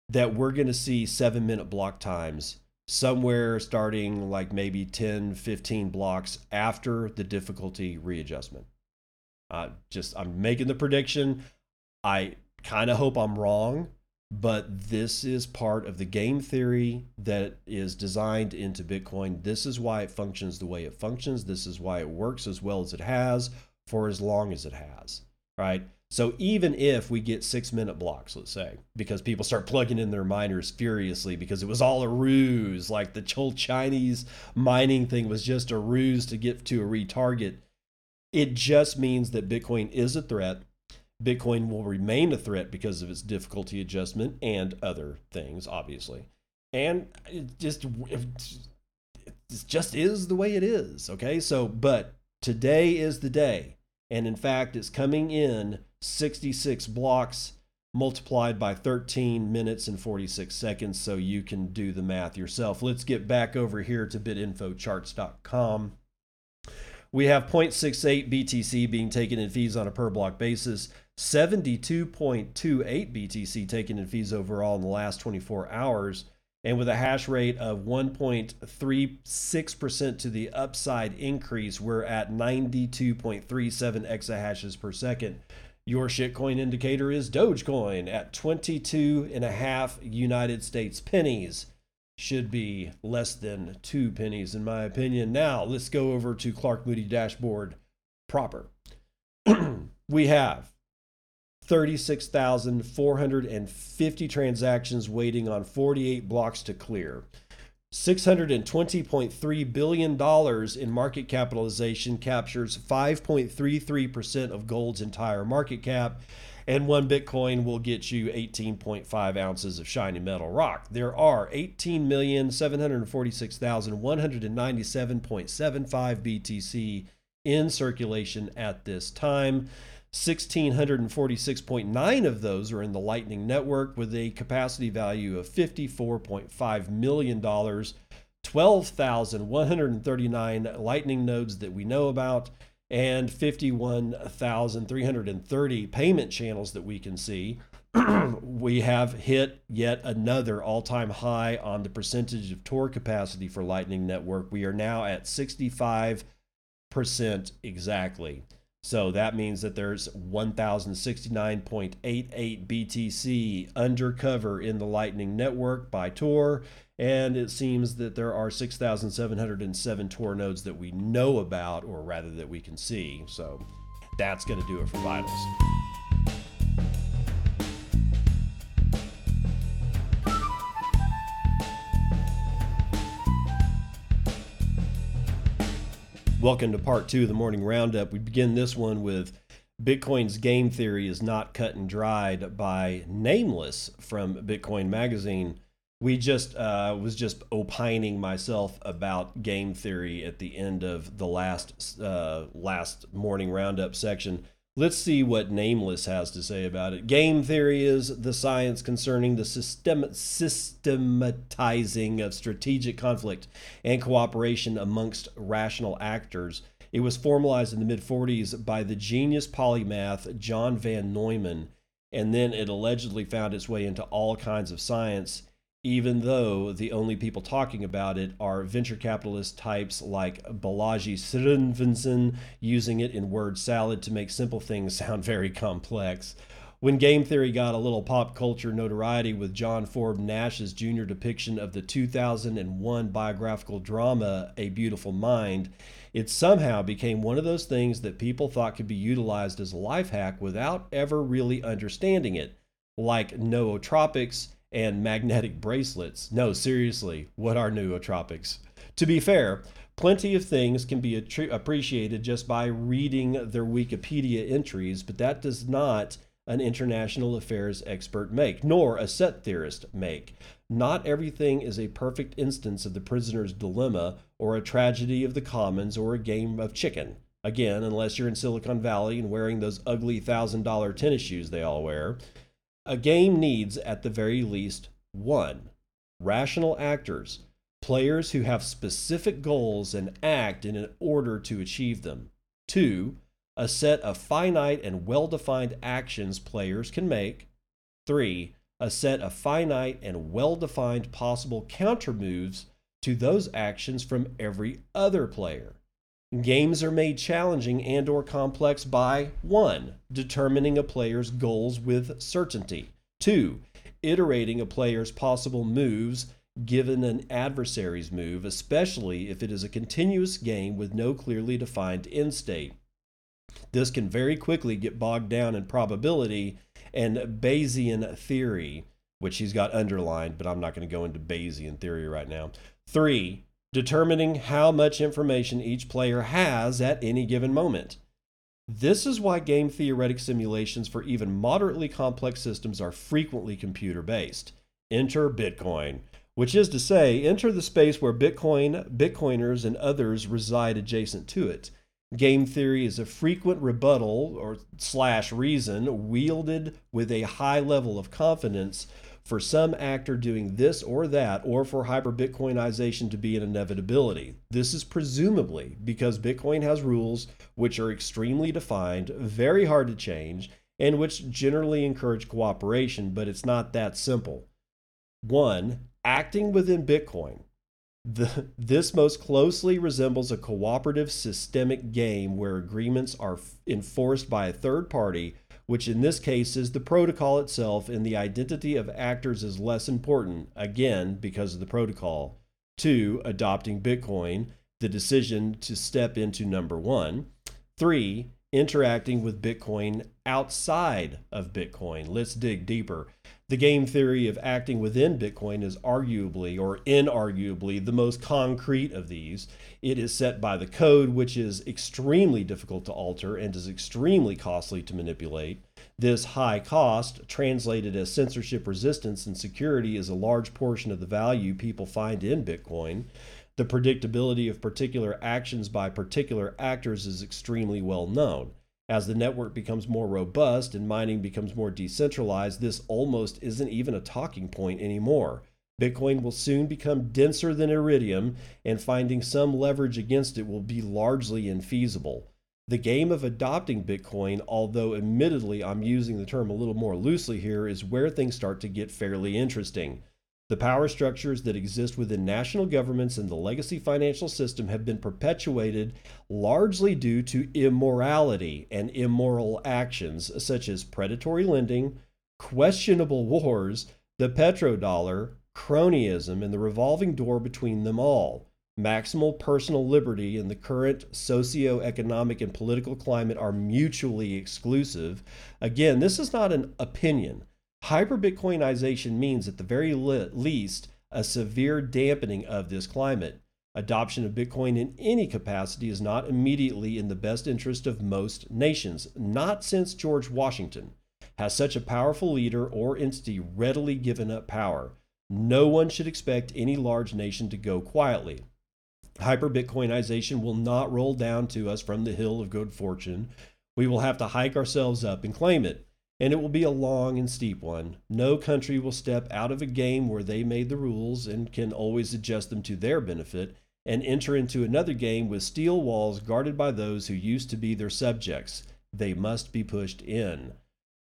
that we're going to see seven minute block times somewhere starting like maybe 10, 15 blocks after the difficulty readjustment. Uh, just, I'm making the prediction. I kind of hope I'm wrong, but this is part of the game theory that is designed into Bitcoin. This is why it functions the way it functions. This is why it works as well as it has for as long as it has, right? So even if we get six minute blocks, let's say, because people start plugging in their miners furiously because it was all a ruse, like the whole Chinese mining thing was just a ruse to get to a retarget, it just means that Bitcoin is a threat. Bitcoin will remain a threat because of its difficulty adjustment and other things, obviously. And it just it just is the way it is. Okay, so but today is the day, and in fact, it's coming in 66 blocks multiplied by 13 minutes and 46 seconds so you can do the math yourself. Let's get back over here to bitinfocharts.com. We have 0.68 BTC being taken in fees on a per block basis, 72.28 BTC taken in fees overall in the last 24 hours. And with a hash rate of 1.36% to the upside increase, we're at 92.37 exahashes per second. Your shitcoin indicator is Dogecoin at 22 and a half United States pennies. Should be less than two pennies, in my opinion. Now, let's go over to Clark Moody dashboard proper. we have 36,450 transactions waiting on 48 blocks to clear. $620.3 billion in market capitalization captures 5.33% of gold's entire market cap, and one Bitcoin will get you 18.5 ounces of shiny metal rock. There are 18,746,197.75 BTC in circulation at this time. 1,646.9 of those are in the Lightning Network with a capacity value of $54.5 million. 12,139 Lightning nodes that we know about, and 51,330 payment channels that we can see. we have hit yet another all time high on the percentage of Tor capacity for Lightning Network. We are now at 65% exactly. So that means that there's 1069.88 BTC undercover in the Lightning Network by Tor. And it seems that there are 6,707 Tor nodes that we know about, or rather that we can see. So that's going to do it for Vitals. Welcome to part two of the morning roundup. We begin this one with Bitcoin's game theory is not cut and dried by Nameless from Bitcoin Magazine. We just uh, was just opining myself about game theory at the end of the last uh, last morning roundup section. Let's see what Nameless has to say about it. Game theory is the science concerning the system, systematizing of strategic conflict and cooperation amongst rational actors. It was formalized in the mid 40s by the genius polymath John von Neumann, and then it allegedly found its way into all kinds of science even though the only people talking about it are venture capitalist types like Balaji Srinivasan using it in word salad to make simple things sound very complex. When game theory got a little pop culture notoriety with John Forbes Nash's junior depiction of the 2001 biographical drama A Beautiful Mind, it somehow became one of those things that people thought could be utilized as a life hack without ever really understanding it, like nootropics and magnetic bracelets. No, seriously, what are nootropics? To be fair, plenty of things can be appreciated just by reading their Wikipedia entries, but that does not an international affairs expert make, nor a set theorist make. Not everything is a perfect instance of the prisoner's dilemma, or a tragedy of the commons, or a game of chicken. Again, unless you're in Silicon Valley and wearing those ugly $1,000 tennis shoes they all wear. A game needs, at the very least, one, rational actors, players who have specific goals and act in order to achieve them. Two, a set of finite and well defined actions players can make. Three, a set of finite and well defined possible counter moves to those actions from every other player. Games are made challenging and or complex by 1. determining a player's goals with certainty. 2. iterating a player's possible moves given an adversary's move, especially if it is a continuous game with no clearly defined end state. This can very quickly get bogged down in probability and Bayesian theory, which he's got underlined, but I'm not going to go into Bayesian theory right now. 3 determining how much information each player has at any given moment. This is why game theoretic simulations for even moderately complex systems are frequently computer based. Enter Bitcoin, which is to say, enter the space where Bitcoin, Bitcoiners, and others reside adjacent to it. Game theory is a frequent rebuttal or slash reason wielded with a high level of confidence for some actor doing this or that, or for hyper Bitcoinization to be an inevitability. This is presumably because Bitcoin has rules which are extremely defined, very hard to change, and which generally encourage cooperation, but it's not that simple. One, acting within Bitcoin. The, this most closely resembles a cooperative systemic game where agreements are enforced by a third party, which in this case is the protocol itself, and the identity of actors is less important, again, because of the protocol. Two, adopting Bitcoin, the decision to step into number one. Three, interacting with Bitcoin outside of Bitcoin. Let's dig deeper. The game theory of acting within Bitcoin is arguably or inarguably the most concrete of these. It is set by the code, which is extremely difficult to alter and is extremely costly to manipulate. This high cost, translated as censorship resistance and security, is a large portion of the value people find in Bitcoin. The predictability of particular actions by particular actors is extremely well known. As the network becomes more robust and mining becomes more decentralized, this almost isn't even a talking point anymore. Bitcoin will soon become denser than Iridium, and finding some leverage against it will be largely infeasible. The game of adopting Bitcoin, although admittedly I'm using the term a little more loosely here, is where things start to get fairly interesting. The power structures that exist within national governments and the legacy financial system have been perpetuated largely due to immorality and immoral actions such as predatory lending, questionable wars, the petrodollar, cronyism, and the revolving door between them all. Maximal personal liberty and the current socio-economic and political climate are mutually exclusive. Again, this is not an opinion. Hyper-Bitcoinization means, at the very least, a severe dampening of this climate. Adoption of Bitcoin in any capacity is not immediately in the best interest of most nations, not since George Washington has such a powerful leader or entity readily given up power. No one should expect any large nation to go quietly. Hyperbitcoinization will not roll down to us from the hill of good fortune. We will have to hike ourselves up and claim it and it will be a long and steep one. No country will step out of a game where they made the rules and can always adjust them to their benefit and enter into another game with steel walls guarded by those who used to be their subjects. They must be pushed in.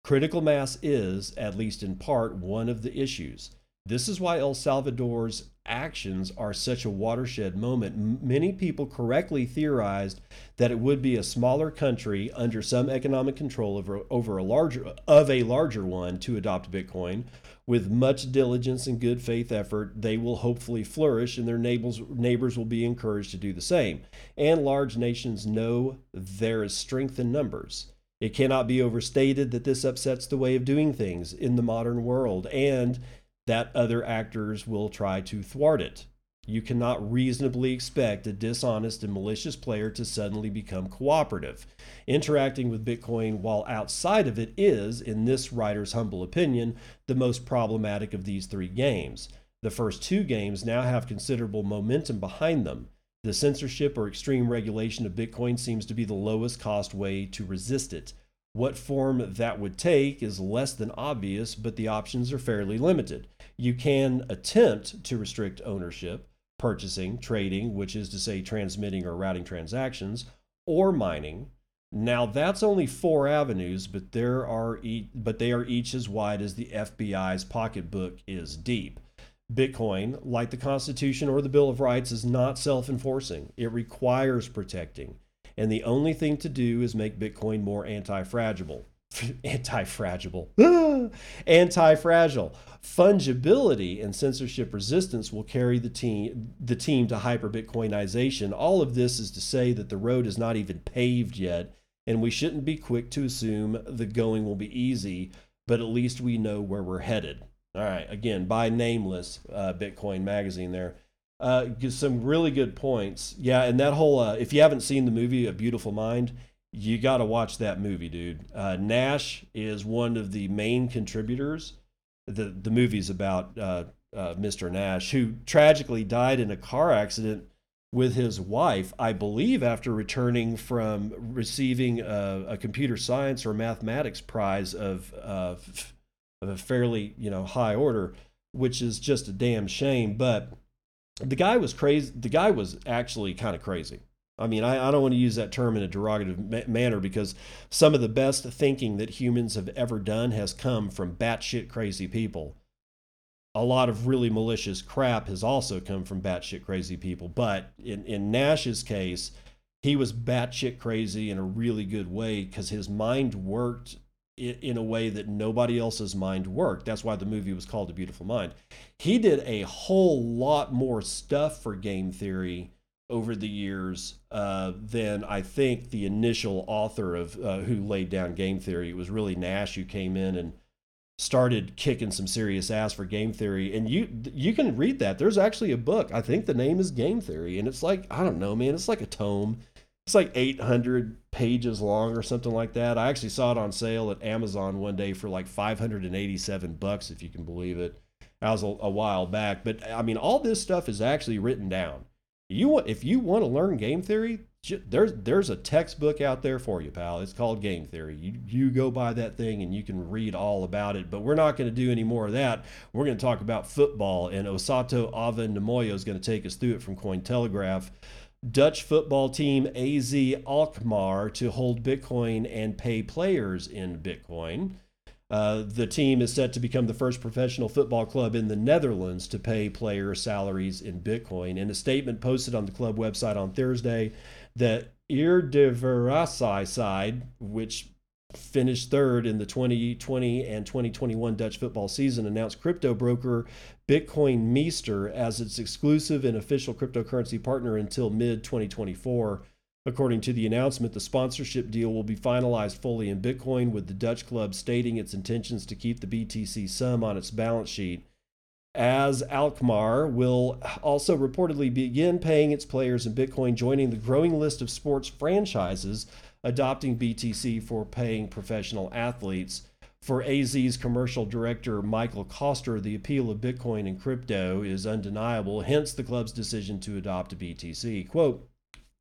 Critical mass is, at least in part, one of the issues. This is why El Salvador's actions are such a watershed moment. Many people correctly theorized that it would be a smaller country under some economic control over, over a larger of a larger one to adopt Bitcoin. With much diligence and good faith effort, they will hopefully flourish and their neighbors neighbors will be encouraged to do the same. And large nations know there is strength in numbers. It cannot be overstated that this upsets the way of doing things in the modern world and that other actors will try to thwart it. You cannot reasonably expect a dishonest and malicious player to suddenly become cooperative. Interacting with Bitcoin while outside of it is, in this writer's humble opinion, the most problematic of these three games. The first two games now have considerable momentum behind them. The censorship or extreme regulation of Bitcoin seems to be the lowest cost way to resist it. What form that would take is less than obvious, but the options are fairly limited. You can attempt to restrict ownership, purchasing, trading, which is to say transmitting or routing transactions, or mining. Now that's only four avenues, but there are e- but they are each as wide as the FBI's pocketbook is deep. Bitcoin, like the Constitution or the Bill of Rights, is not self-enforcing. It requires protecting and the only thing to do is make Bitcoin more anti-fragile. anti-fragile. anti-fragile. Fungibility and censorship resistance will carry the team the team to hyper-Bitcoinization. All of this is to say that the road is not even paved yet, and we shouldn't be quick to assume the going will be easy, but at least we know where we're headed. All right, again, by Nameless uh, Bitcoin magazine there. Uh, some really good points. Yeah, and that whole uh, if you haven't seen the movie A Beautiful Mind, you got to watch that movie, dude. Uh, Nash is one of the main contributors. The the movie's about uh, uh, Mr. Nash, who tragically died in a car accident with his wife, I believe, after returning from receiving a, a computer science or mathematics prize of of a fairly you know high order, which is just a damn shame. But the guy was crazy. The guy was actually kind of crazy. I mean, I, I don't want to use that term in a derogative ma- manner because some of the best thinking that humans have ever done has come from batshit crazy people. a lot of really malicious crap has also come from batshit crazy people. But in, in Nash's case, he was batshit crazy in a really good way because his mind worked in, a way that nobody else's mind worked. That's why the movie was called A Beautiful Mind. He did a whole lot more stuff for game theory over the years uh, than I think the initial author of uh, who laid down game theory. It was really Nash who came in and started kicking some serious ass for game theory and you you can read that there's actually a book i think the name is game theory and it's like i don't know man it's like a tome it's like 800 pages long or something like that i actually saw it on sale at amazon one day for like 587 bucks if you can believe it that was a, a while back but i mean all this stuff is actually written down you want if you want to learn game theory there's there's a textbook out there for you, pal. It's called Game Theory. You you go buy that thing and you can read all about it. But we're not going to do any more of that. We're going to talk about football, and Osato Avan-Nomayo is going to take us through it from Cointelegraph. Dutch football team AZ Alkmaar to hold Bitcoin and pay players in Bitcoin. Uh, the team is set to become the first professional football club in the Netherlands to pay player salaries in Bitcoin. In a statement posted on the club website on Thursday, the Eredivisie side, which finished third in the 2020 and 2021 Dutch football season, announced crypto broker Bitcoin Meester as its exclusive and official cryptocurrency partner until mid 2024. According to the announcement, the sponsorship deal will be finalized fully in Bitcoin, with the Dutch club stating its intentions to keep the BTC sum on its balance sheet. AZ Alkmaar will also reportedly begin paying its players in Bitcoin, joining the growing list of sports franchises adopting BTC for paying professional athletes. For AZ's commercial director Michael Koster, the appeal of Bitcoin and crypto is undeniable, hence the club's decision to adopt BTC. Quote,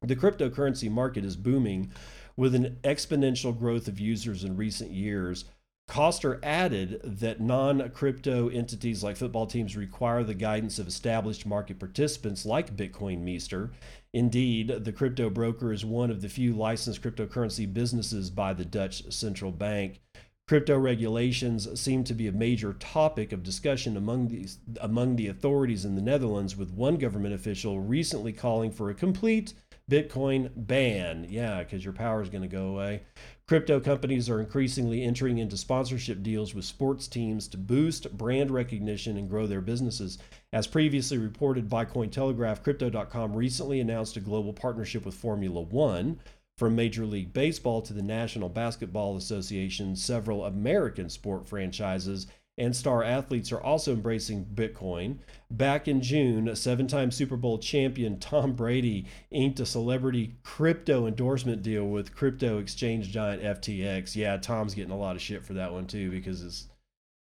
the cryptocurrency market is booming with an exponential growth of users in recent years. Koster added that non crypto entities like football teams require the guidance of established market participants like Bitcoin Meester. Indeed, the crypto broker is one of the few licensed cryptocurrency businesses by the Dutch central bank. Crypto regulations seem to be a major topic of discussion among, these, among the authorities in the Netherlands, with one government official recently calling for a complete Bitcoin ban. Yeah, because your power is going to go away. Crypto companies are increasingly entering into sponsorship deals with sports teams to boost brand recognition and grow their businesses. As previously reported by Cointelegraph, Crypto.com recently announced a global partnership with Formula One. From Major League Baseball to the National Basketball Association, several American sport franchises and star athletes are also embracing Bitcoin. Back in June, a seven time Super Bowl champion Tom Brady inked a celebrity crypto endorsement deal with crypto exchange giant FTX. Yeah, Tom's getting a lot of shit for that one too because it's,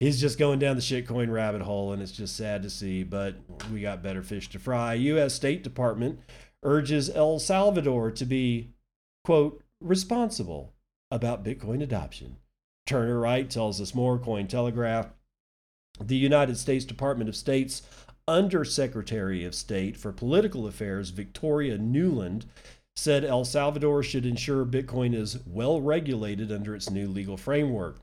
he's just going down the shitcoin rabbit hole and it's just sad to see, but we got better fish to fry. U.S. State Department urges El Salvador to be, quote, responsible about Bitcoin adoption. Turner Wright tells us more. Cointelegraph. The United States Department of State's Undersecretary of State for Political Affairs, Victoria Nuland, said El Salvador should ensure Bitcoin is well regulated under its new legal framework.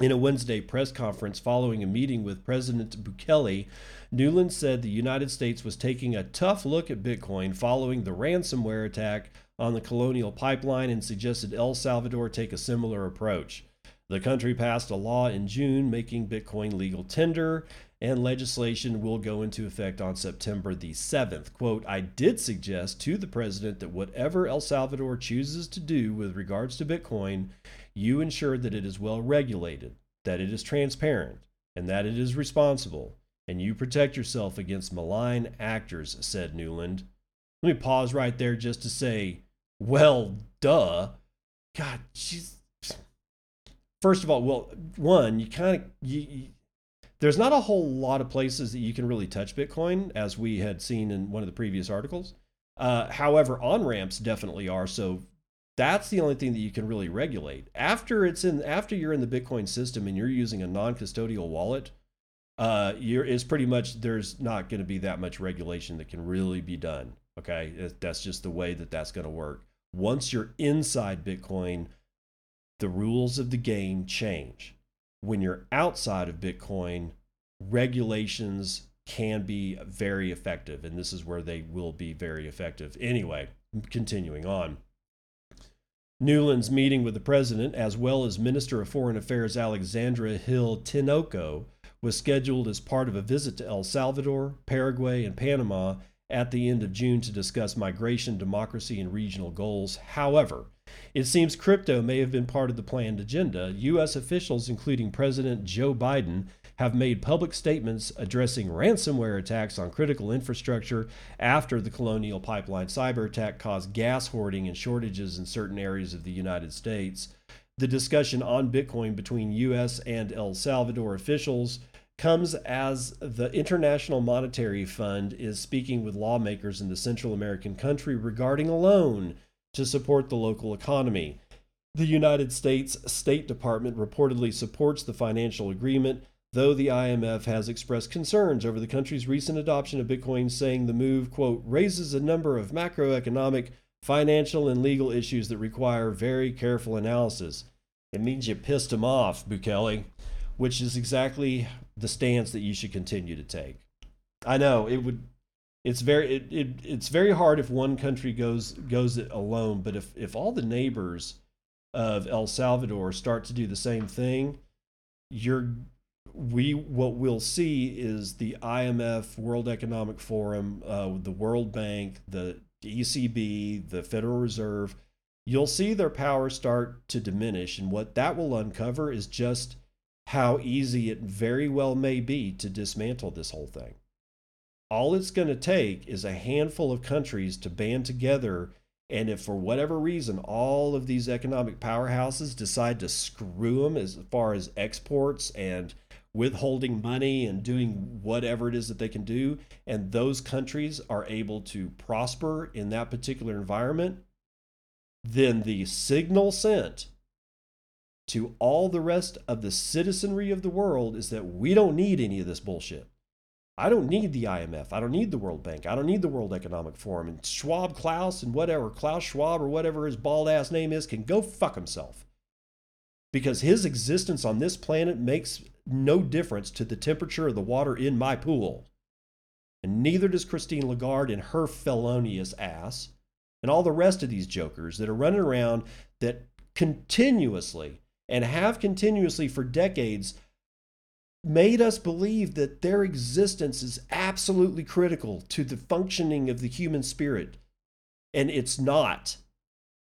In a Wednesday press conference following a meeting with President Bukele, Nuland said the United States was taking a tough look at Bitcoin following the ransomware attack on the Colonial Pipeline and suggested El Salvador take a similar approach. The country passed a law in June making Bitcoin legal tender, and legislation will go into effect on September the 7th. Quote, I did suggest to the president that whatever El Salvador chooses to do with regards to Bitcoin, you ensure that it is well regulated, that it is transparent, and that it is responsible, and you protect yourself against malign actors, said Nuland. Let me pause right there just to say, well, duh. God, she's first of all, well, one, you kind of you, you, there's not a whole lot of places that you can really touch Bitcoin, as we had seen in one of the previous articles. Uh, however, on ramps definitely are. So that's the only thing that you can really regulate. After it's in, after you're in the Bitcoin system and you're using a non-custodial wallet, uh, you're is pretty much there's not going to be that much regulation that can really be done. Okay, that's just the way that that's going to work. Once you're inside Bitcoin, the rules of the game change. When you're outside of Bitcoin, regulations can be very effective, and this is where they will be very effective. Anyway, continuing on. Nuland's meeting with the president, as well as Minister of Foreign Affairs Alexandra Hill Tinoco, was scheduled as part of a visit to El Salvador, Paraguay, and Panama at the end of June to discuss migration, democracy, and regional goals. However, it seems crypto may have been part of the planned agenda. U.S. officials, including President Joe Biden, have made public statements addressing ransomware attacks on critical infrastructure after the Colonial Pipeline cyber attack caused gas hoarding and shortages in certain areas of the United States. The discussion on Bitcoin between U.S. and El Salvador officials comes as the International Monetary Fund is speaking with lawmakers in the Central American country regarding a loan to support the local economy. The United States State Department reportedly supports the financial agreement, though the IMF has expressed concerns over the country's recent adoption of Bitcoin, saying the move, quote, raises a number of macroeconomic, financial, and legal issues that require very careful analysis. It means you pissed him off, Bukele, which is exactly the stance that you should continue to take. I know it would it's very it, it it's very hard if one country goes goes it alone, but if if all the neighbors of El Salvador start to do the same thing, you're we what we'll see is the IMF, World Economic Forum, uh, the World Bank, the ECB, the Federal Reserve. You'll see their power start to diminish, and what that will uncover is just how easy it very well may be to dismantle this whole thing. All it's going to take is a handful of countries to band together and if for whatever reason all of these economic powerhouses decide to screw them as far as exports and withholding money and doing whatever it is that they can do, and those countries are able to prosper in that particular environment, then the signal sent to all the rest of the citizenry of the world is that we don't need any of this bullshit. I don't need the IMF. I don't need the World Bank. I don't need the World Economic Forum. And Schwab Klaus and whatever, Klaus Schwab or whatever his bald ass name is, can go fuck himself. Because his existence on this planet makes no difference to the temperature of the water in my pool. And neither does Christine Lagarde and her felonious ass and all the rest of these jokers that are running around that continuously and have continuously for decades made us believe that their existence is absolutely critical to the functioning of the human spirit. And it's not.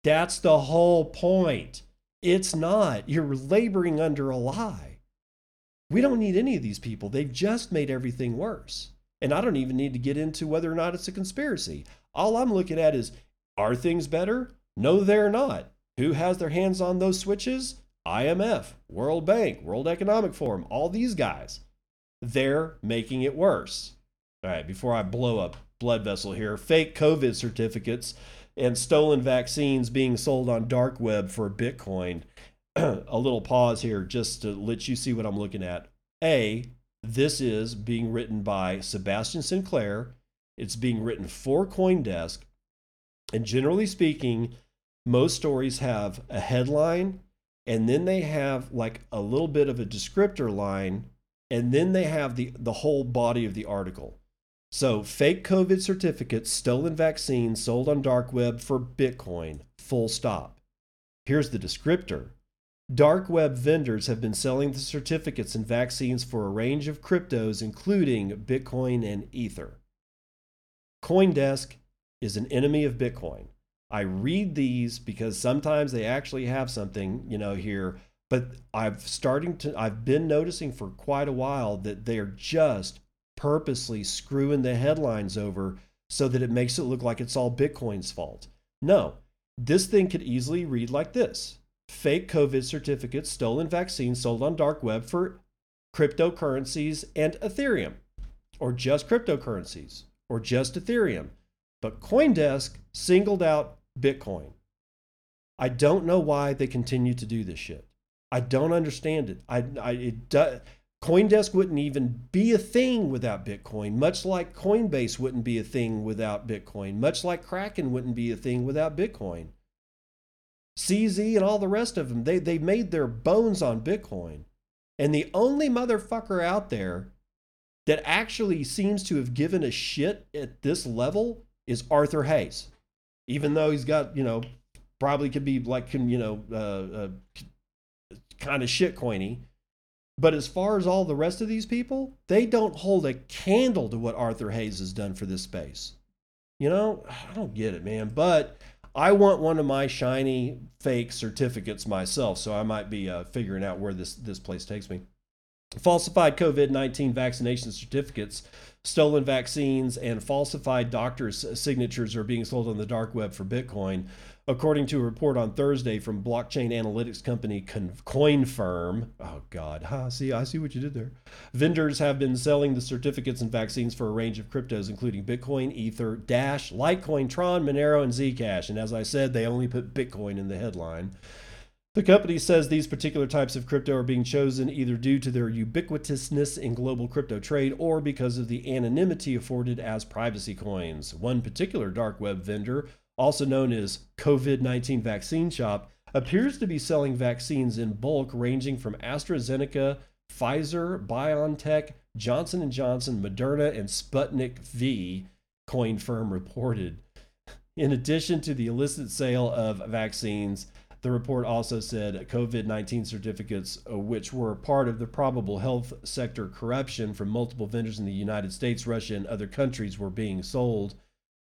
That's the whole point. It's not. You're laboring under a lie. We don't need any of these people. They've just made everything worse. And I don't even need to get into whether or not it's a conspiracy. All I'm looking at is are things better? No, they're not. Who has their hands on those switches? IMF, World Bank, World Economic Forum, all these guys, they're making it worse. All right, before I blow up blood vessel here, fake COVID certificates and stolen vaccines being sold on dark web for Bitcoin. a little pause here just to let you see what I'm looking at. A, this is being written by Sebastian Sinclair. It's being written for Coindesk. And generally speaking, most stories have a headline and then they have like a little bit of a descriptor line and then they have the the whole body of the article. So fake covid certificates stolen vaccines sold on dark web for bitcoin full stop. Here's the descriptor. Dark web vendors have been selling the certificates and vaccines for a range of cryptos including bitcoin and ether. Coindesk is an enemy of bitcoin I read these because sometimes they actually have something, you know, here. But I've starting to I've been noticing for quite a while that they are just purposely screwing the headlines over so that it makes it look like it's all Bitcoin's fault. No, this thing could easily read like this. Fake COVID certificates, stolen vaccines sold on dark web for cryptocurrencies and Ethereum, or just cryptocurrencies, or just Ethereum. But Coindesk singled out Bitcoin. I don't know why they continue to do this shit. I don't understand it. I, I it. CoinDesk wouldn't even be a thing without Bitcoin, much like Coinbase wouldn't be a thing without Bitcoin, much like Kraken wouldn't be a thing without Bitcoin. CZ and all the rest of them, they, they made their bones on Bitcoin. And the only motherfucker out there that actually seems to have given a shit at this level is Arthur Hayes. Even though he's got, you know, probably could be like, you know, uh, uh, kind of shit shitcoiny. But as far as all the rest of these people, they don't hold a candle to what Arthur Hayes has done for this space. You know, I don't get it, man. But I want one of my shiny fake certificates myself, so I might be uh, figuring out where this this place takes me. Falsified COVID 19 vaccination certificates, stolen vaccines, and falsified doctors' signatures are being sold on the dark web for Bitcoin according to a report on Thursday from blockchain analytics company CoinFirm. Oh God, huh? See, I see what you did there. Vendors have been selling the certificates and vaccines for a range of cryptos, including Bitcoin, Ether, Dash, Litecoin, Tron, Monero, and Zcash. And as I said, they only put Bitcoin in the headline. The company says these particular types of crypto are being chosen either due to their ubiquitousness in global crypto trade or because of the anonymity afforded as privacy coins. One particular dark web vendor also known as COVID 19 Vaccine Shop, appears to be selling vaccines in bulk ranging from AstraZeneca, Pfizer, BioNTech, Johnson & Johnson, Moderna, and Sputnik V, CoinFirm reported. In addition to the illicit sale of vaccines, the report also said COVID 19 certificates, uh, which were part of the probable health sector corruption from multiple vendors in the United States, Russia, and other countries, were being sold.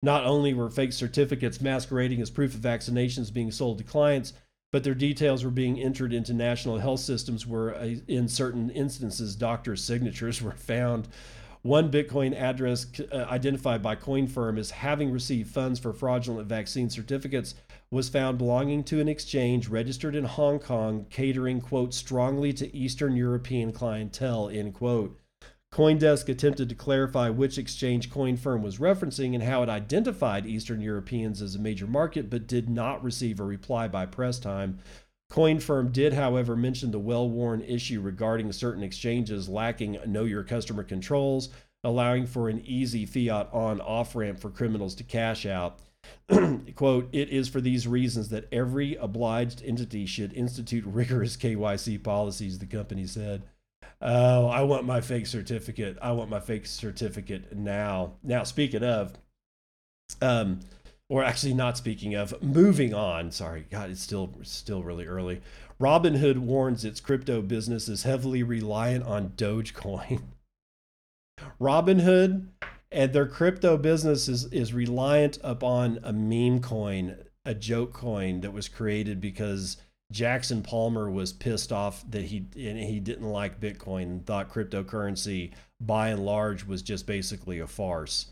Not only were fake certificates masquerading as proof of vaccinations being sold to clients, but their details were being entered into national health systems where, uh, in certain instances, doctors' signatures were found. One Bitcoin address uh, identified by CoinFirm as having received funds for fraudulent vaccine certificates was found belonging to an exchange registered in Hong Kong, catering, quote, strongly to Eastern European clientele, end quote. Coindesk attempted to clarify which exchange CoinFirm was referencing and how it identified Eastern Europeans as a major market, but did not receive a reply by press time. CoinFirm did, however, mention the well worn issue regarding certain exchanges lacking know your customer controls, allowing for an easy fiat on off ramp for criminals to cash out. Quote, it is for these reasons that every obliged entity should institute rigorous KYC policies, the company said. Oh, I want my fake certificate. I want my fake certificate now. Now, speaking of, um, or actually not speaking of, moving on. Sorry, God, it's still still really early. Robinhood warns its crypto business is heavily reliant on Dogecoin. Robinhood and their crypto business is, is reliant upon a meme coin, a joke coin that was created because Jackson Palmer was pissed off that he and he didn't like Bitcoin and thought cryptocurrency by and large was just basically a farce.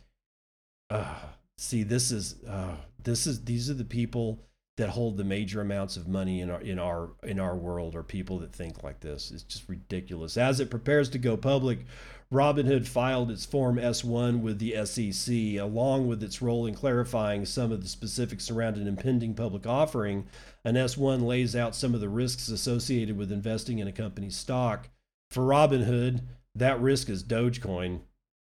Uh, see, this is uh, this is these are the people that hold the major amounts of money in our in our in our world are people that think like this. It's just ridiculous. As it prepares to go public, Robinhood filed its Form S1 with the SEC, along with its role in clarifying some of the specifics around an impending public offering. An S1 lays out some of the risks associated with investing in a company's stock. For Robinhood, that risk is Dogecoin.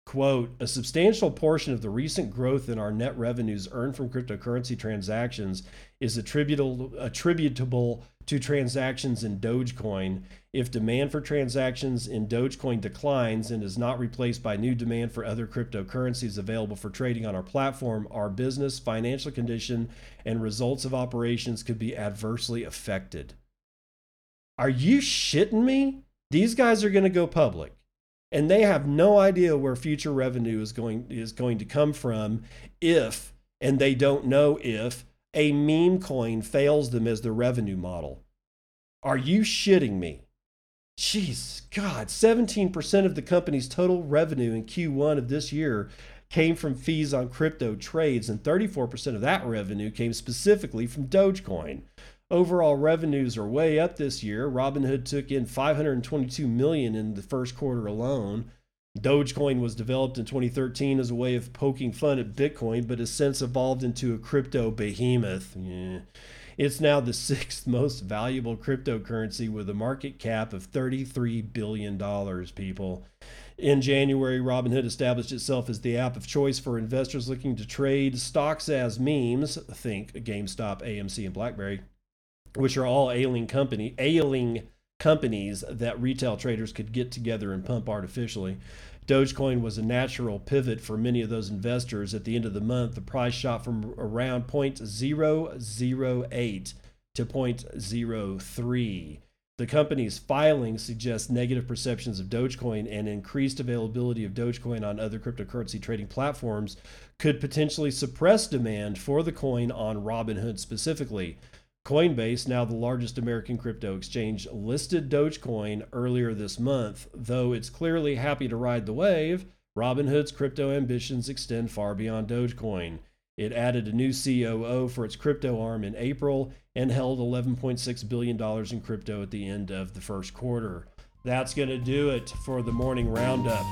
Quote, a substantial portion of the recent growth in our net revenues earned from cryptocurrency transactions is attributable, attributable to transactions in Dogecoin. If demand for transactions in Dogecoin declines and is not replaced by new demand for other cryptocurrencies available for trading on our platform, our business, financial condition, and results of operations could be adversely affected. Are you shitting me? These guys are going to go public and they have no idea where future revenue is going is going to come from if and they don't know if a meme coin fails them as the revenue model. Are you shitting me? Jeez, God, 17% of the company's total revenue in Q1 of this year came from fees on crypto trades, and 34% of that revenue came specifically from Dogecoin. Overall revenues are way up this year. Robinhood took in 522 million in the first quarter alone. Dogecoin was developed in 2013 as a way of poking fun at Bitcoin, but has since evolved into a crypto behemoth. Yeah. It's now the sixth most valuable cryptocurrency with a market cap of $33 billion, people. In January, Robinhood established itself as the app of choice for investors looking to trade stocks as memes, think GameStop, AMC, and BlackBerry, which are all ailing company ailing companies that retail traders could get together and pump artificially. Dogecoin was a natural pivot for many of those investors. At the end of the month, the price shot from around 0.008 to 0.03. The company's filing suggests negative perceptions of Dogecoin and increased availability of Dogecoin on other cryptocurrency trading platforms could potentially suppress demand for the coin on Robinhood specifically. Coinbase, now the largest American crypto exchange, listed Dogecoin earlier this month. Though it's clearly happy to ride the wave, Robinhood's crypto ambitions extend far beyond Dogecoin. It added a new COO for its crypto arm in April and held $11.6 billion in crypto at the end of the first quarter. That's going to do it for the morning roundup.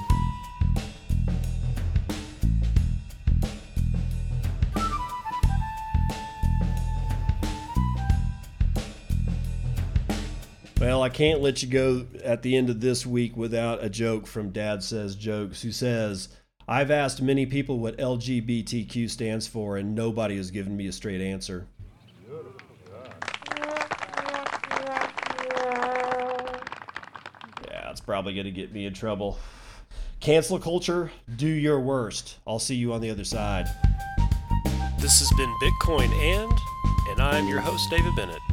Well, I can't let you go at the end of this week without a joke from Dad Says Jokes, who says, I've asked many people what LGBTQ stands for, and nobody has given me a straight answer. Yeah, it's probably going to get me in trouble. Cancel culture, do your worst. I'll see you on the other side. This has been Bitcoin and, and I'm your host, David Bennett.